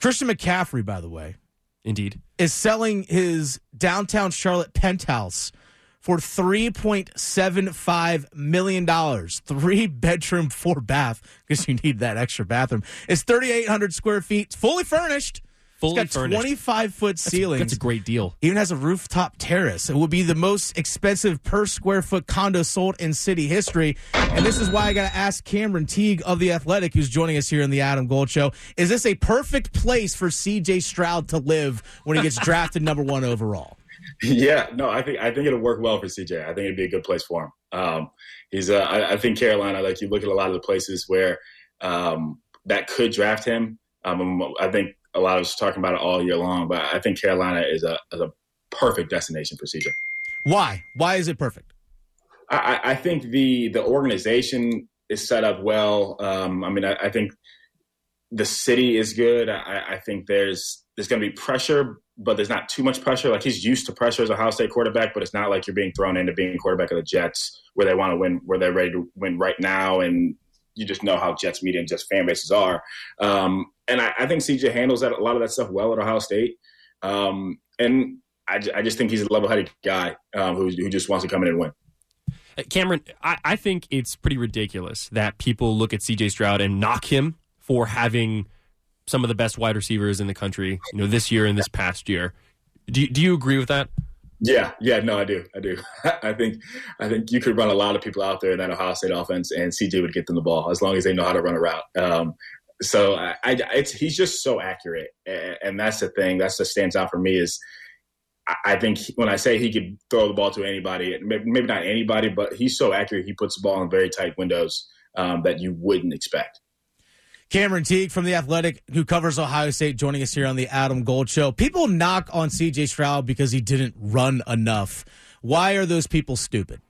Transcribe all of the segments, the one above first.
Christian McCaffrey, by the way, Indeed. is selling his downtown Charlotte penthouse for $3.75 million. Three bedroom, four bath, because you need that extra bathroom. It's 3,800 square feet, fully furnished. Fully it's got furnished. 25 foot ceilings. That's a great deal. Even has a rooftop terrace. It would be the most expensive per square foot condo sold in city history. And this is why I got to ask Cameron Teague of The Athletic, who's joining us here in the Adam Gold Show. Is this a perfect place for CJ Stroud to live when he gets drafted number one overall? Yeah, no, I think I think it'll work well for CJ. I think it'd be a good place for him. Um, he's, uh, I, I think Carolina. Like you look at a lot of the places where um, that could draft him. Um, I think a lot of us talking about it all year long, but I think Carolina is a, is a perfect destination for CJ. Why? Why is it perfect? I, I think the the organization is set up well. Um, I mean, I, I think the city is good. I, I think there's there's going to be pressure, but there's not too much pressure. Like he's used to pressure as a Ohio State quarterback, but it's not like you're being thrown into being quarterback of the Jets, where they want to win, where they're ready to win right now, and you just know how Jets media and Jets fan bases are. Um, and I, I, think CJ handles that a lot of that stuff well at Ohio State. Um, and I, I, just think he's a level-headed guy um, who, who just wants to come in and win. Cameron, I, I think it's pretty ridiculous that people look at CJ Stroud and knock him for having some of the best wide receivers in the country, you know, this year and this past year. Do do you agree with that? Yeah, yeah, no, I do, I do. I think, I think you could run a lot of people out there in that Ohio State offense, and CJ would get them the ball as long as they know how to run a route. Um, so I, I, it's he's just so accurate, and, that's the thing that's what stands out for me is I think when I say he could throw the ball to anybody, maybe not anybody, but he's so accurate. He puts the ball in very tight windows um, that you wouldn't expect. Cameron Teague from The Athletic, who covers Ohio State, joining us here on the Adam Gold Show. People knock on CJ Stroud because he didn't run enough. Why are those people stupid?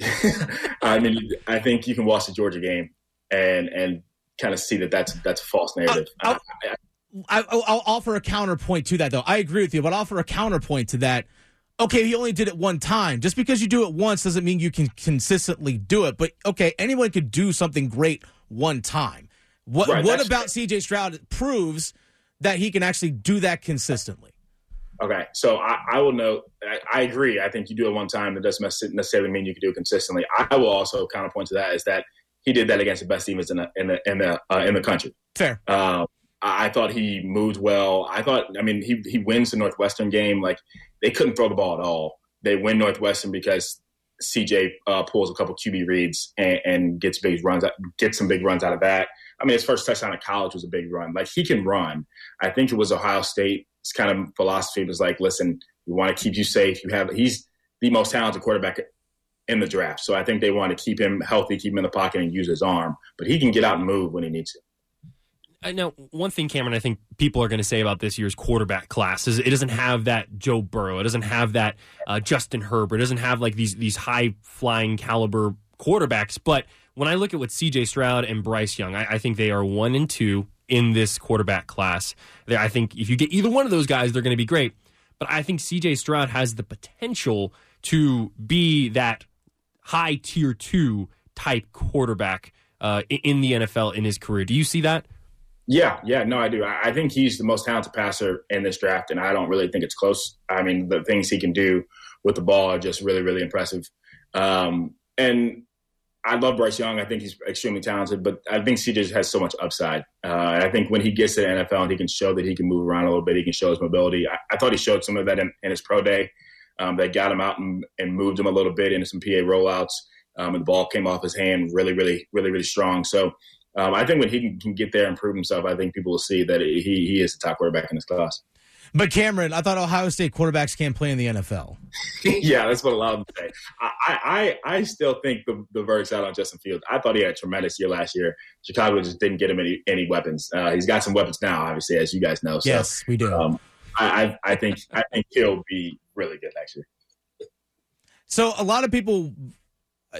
I mean, I think you can watch the Georgia game and and kind of see that that's that's a false uh, narrative. I, I, I'll, I'll offer a counterpoint to that, though. I agree with you, but I'll offer a counterpoint to that. Okay, he only did it one time. Just because you do it once doesn't mean you can consistently do it. But okay, anyone could do something great one time. What right, what about CJ Stroud proves that he can actually do that consistently? Okay, so I, I will note. I, I, agree. I think you do it one time. That doesn't necessarily mean you can do it consistently. I will also counterpoint to that is that he did that against the best teams in the in the in the uh, in the country. Fair. Um, I thought he moved well. I thought, I mean, he he wins the Northwestern game. Like they couldn't throw the ball at all. They win Northwestern because CJ uh, pulls a couple QB reads and, and, gets big runs, gets some big runs out of that. I mean, his first touchdown in college was a big run. Like he can run. I think it was Ohio State's kind of philosophy was like, listen, we want to keep you safe. You have he's the most talented quarterback in the draft, so I think they want to keep him healthy, keep him in the pocket, and use his arm. But he can get out and move when he needs to. I know one thing, Cameron. I think people are going to say about this year's quarterback class is it doesn't have that Joe Burrow. It doesn't have that uh, Justin Herbert. It doesn't have like these these high flying caliber quarterbacks. But when I look at what C.J. Stroud and Bryce Young, I, I think they are one and two in this quarterback class. I think if you get either one of those guys, they're going to be great. But I think C.J. Stroud has the potential to be that high tier two type quarterback uh, in the NFL in his career. Do you see that? Yeah, yeah, no, I do. I, think he's the most talented passer in this draft, and I don't really think it's close. I mean, the things he can do with the ball are just really, really impressive. Um, and I love Bryce Young. I think he's extremely talented, but I think CJ has so much upside. Uh, I think when he gets to the NFL and he can show that he can move around a little bit, he can show his mobility. I, I thought he showed some of that in, in his pro day. Um, they got him out and, and, moved him a little bit into some PA rollouts, um, and the ball came off his hand really, really, really, really strong. So um, I think when he can, can, get there and prove himself, I think people will see that he he is the top quarterback in his class. But Cameron, I thought Ohio State quarterbacks can't play in the NFL. yeah, that's what a lot of them say. I, I, I still think the, the verdict's out on Justin Fields. I thought he had a tremendous year last year. Chicago just didn't get him any, any weapons. Uh, he's got some weapons now, obviously, as you guys know. So, yes, we do. Um, I, I, I think I think he'll be really good next year. So a lot of people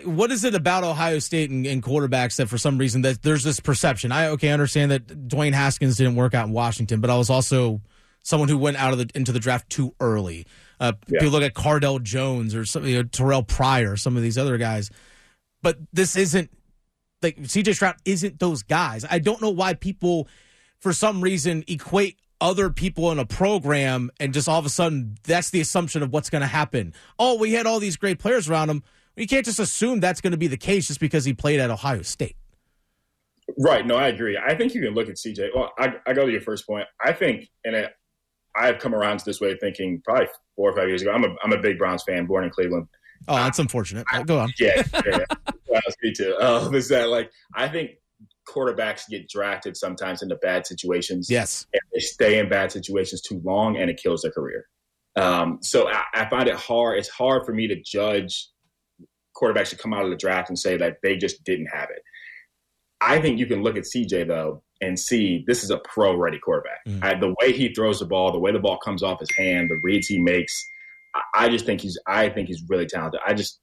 what is it about Ohio State and, and, quarterbacks that for some reason that there's this perception? I okay, I understand that Dwayne Haskins didn't work out in Washington, but I was also someone who went out of the into the draft too early. Uh, yeah. People look at Cardale Jones or some, you know, Terrelle Pryor, some of these other guys, but this isn't like CJ Stroud isn't those guys. I don't know why people for some reason equate other people in a program and just all of a sudden that's the assumption of what's going to happen. Oh, we had all these great players around him. You can't just assume that's going to be the case just because he played at Ohio State. Right. No, I agree. I think you can look at CJ. Well, I, I go to your first point. I think, and it, I've come around to this way of thinking probably four or five years ago. I'm a, I'm a big Browns fan, born in Cleveland. Oh, that's unfortunate. I, go on. Yeah, yeah, yeah. me too. Uh, is that like I think quarterbacks get drafted sometimes into bad situations. Yes, and they stay in bad situations too long, and it kills their career. Um, so I, I find it hard. It's hard for me to judge quarterbacks to come out of the draft and say that they just didn't have it. I think you can look at CJ though and see this is a pro ready quarterback. Mm. I, the way he throws the ball, the way the ball comes off his hand, the reads he makes, I, I just think he's I think he's really talented. I just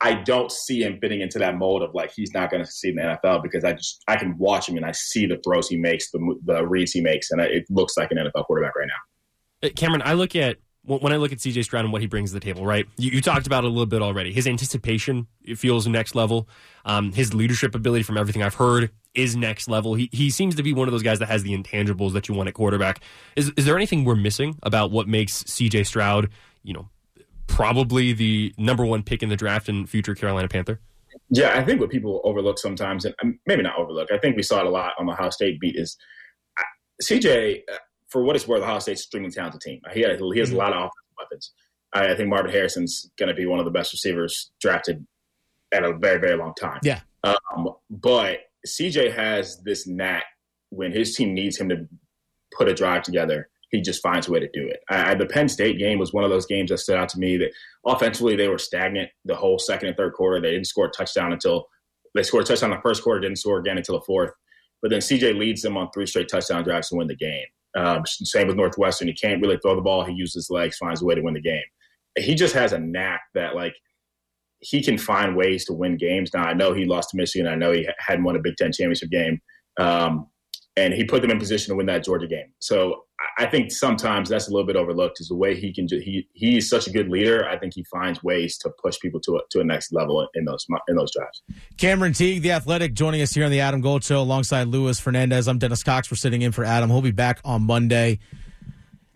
I don't see him fitting into that mold of like he's not going to succeed in the NFL because I just I can watch him and I see the throws he makes, the the reads he makes, and it looks like an NFL quarterback right now. Uh, Cameron, I look at when I look at CJ Stroud and what he brings to the table, right? You, you, talked about it a little bit already. His anticipation feels next level. Um, his leadership ability, from everything I've heard, is next level. He he seems to be one of those guys that has the intangibles that you want at quarterback. Is is there anything we're missing about what makes CJ Stroud, you know, probably the number one pick in the draft and future Carolina Panther? Yeah, I think what people overlook sometimes, and um, maybe not overlook, I think we saw it a lot on the Ohio State beat, is uh, CJ, uh, for what it's worth, Ohio State's extremely talented team. He, has, he has a lot of offensive weapons. I, I think Marvin Harrison's going to be one of the best receivers drafted at a very, very long time. Yeah. Um, but CJ has this knack when his team needs him to put a drive together he just finds a way to do it. I, the Penn State game was one of those games that stood out to me that offensively they were stagnant the whole second and third quarter. They didn't score a touchdown until they scored a touchdown in the first quarter, didn't score again until the fourth. But then CJ leads them on three straight touchdown drives to win the game. Um, same with Northwestern. He can't really throw the ball. He uses his legs, finds a way to win the game. He just has a knack that like he can find ways to win games. Now I know he lost to Michigan. I know he hadn't won a Big Ten championship game. Um, and he put them in position to win that Georgia game. So I think sometimes that's a little bit overlooked is the way he can. Just he he's such a good leader. I think he finds ways to push people to a, to a next level in those in those drives. Cameron Teague, the athletic, joining us here on the Adam Gold Show alongside Luis Fernandez. I'm Dennis Cox. We're sitting in for Adam. He'll be back on Monday.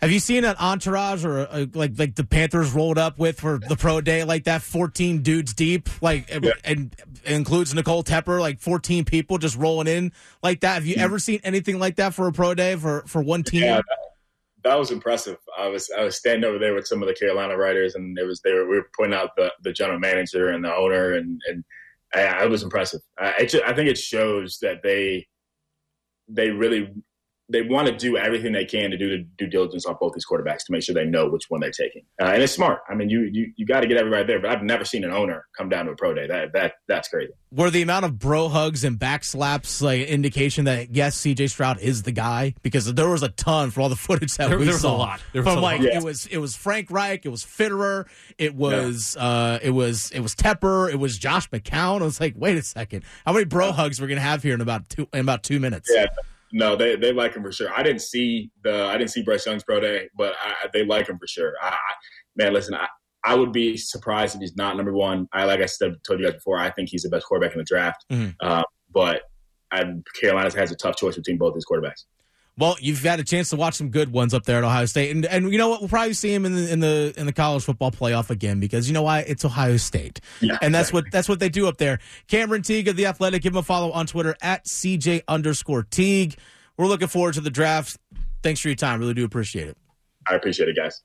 Have you seen an entourage or a, like like the Panthers rolled up with for the pro day like that? Fourteen dudes deep, like yeah. and includes Nicole Tepper, like fourteen people just rolling in like that. Have you mm-hmm. ever seen anything like that for a pro day for for one team? Yeah, that, that was impressive. I was I was standing over there with some of the Carolina writers, and it was they were we were pointing out the the general manager and the owner, and and I, was impressive. I, I think it shows that they they really they want to do everything they can to do the due diligence on both these quarterbacks to make sure they know which one they're taking. Uh, and it's smart. I mean, you you, you got to get everybody there. But I've never seen an owner come down to a pro day. That that that's crazy. Were the amount of bro hugs and back slaps like indication that yes, CJ Stroud is the guy? Because there was a ton for all the footage that there, we there saw. Was a lot. There was from like lot. it was it was Frank Reich, it was Fitterer, it was yeah. uh, it was it was Tepper, it was Josh McCown. I was like, wait a second, how many bro hugs we're gonna have here in about two in about two minutes? Yeah no, they they like him for sure. I didn't see the I didn't see Bryce Young's pro day, but I, they like him for sure. I, man, listen, I, I would be surprised if he's not number one. I like I said told you guys before, I think he's the best quarterback in the draft. Mm-hmm. Uh, but I, Carolina has a tough choice between both these quarterbacks. Well, you've had a chance to watch some good ones up there at Ohio State, and and you know what? We'll probably see him in the in the in the college football playoff again because you know why? It's Ohio State, yeah, and that's what that's what they do up there. Cameron Teague of the Athletic, give him a follow on Twitter at CJ underscore Teague. We're looking forward to the draft. Thanks for your time. Really do appreciate it. I appreciate it, guys.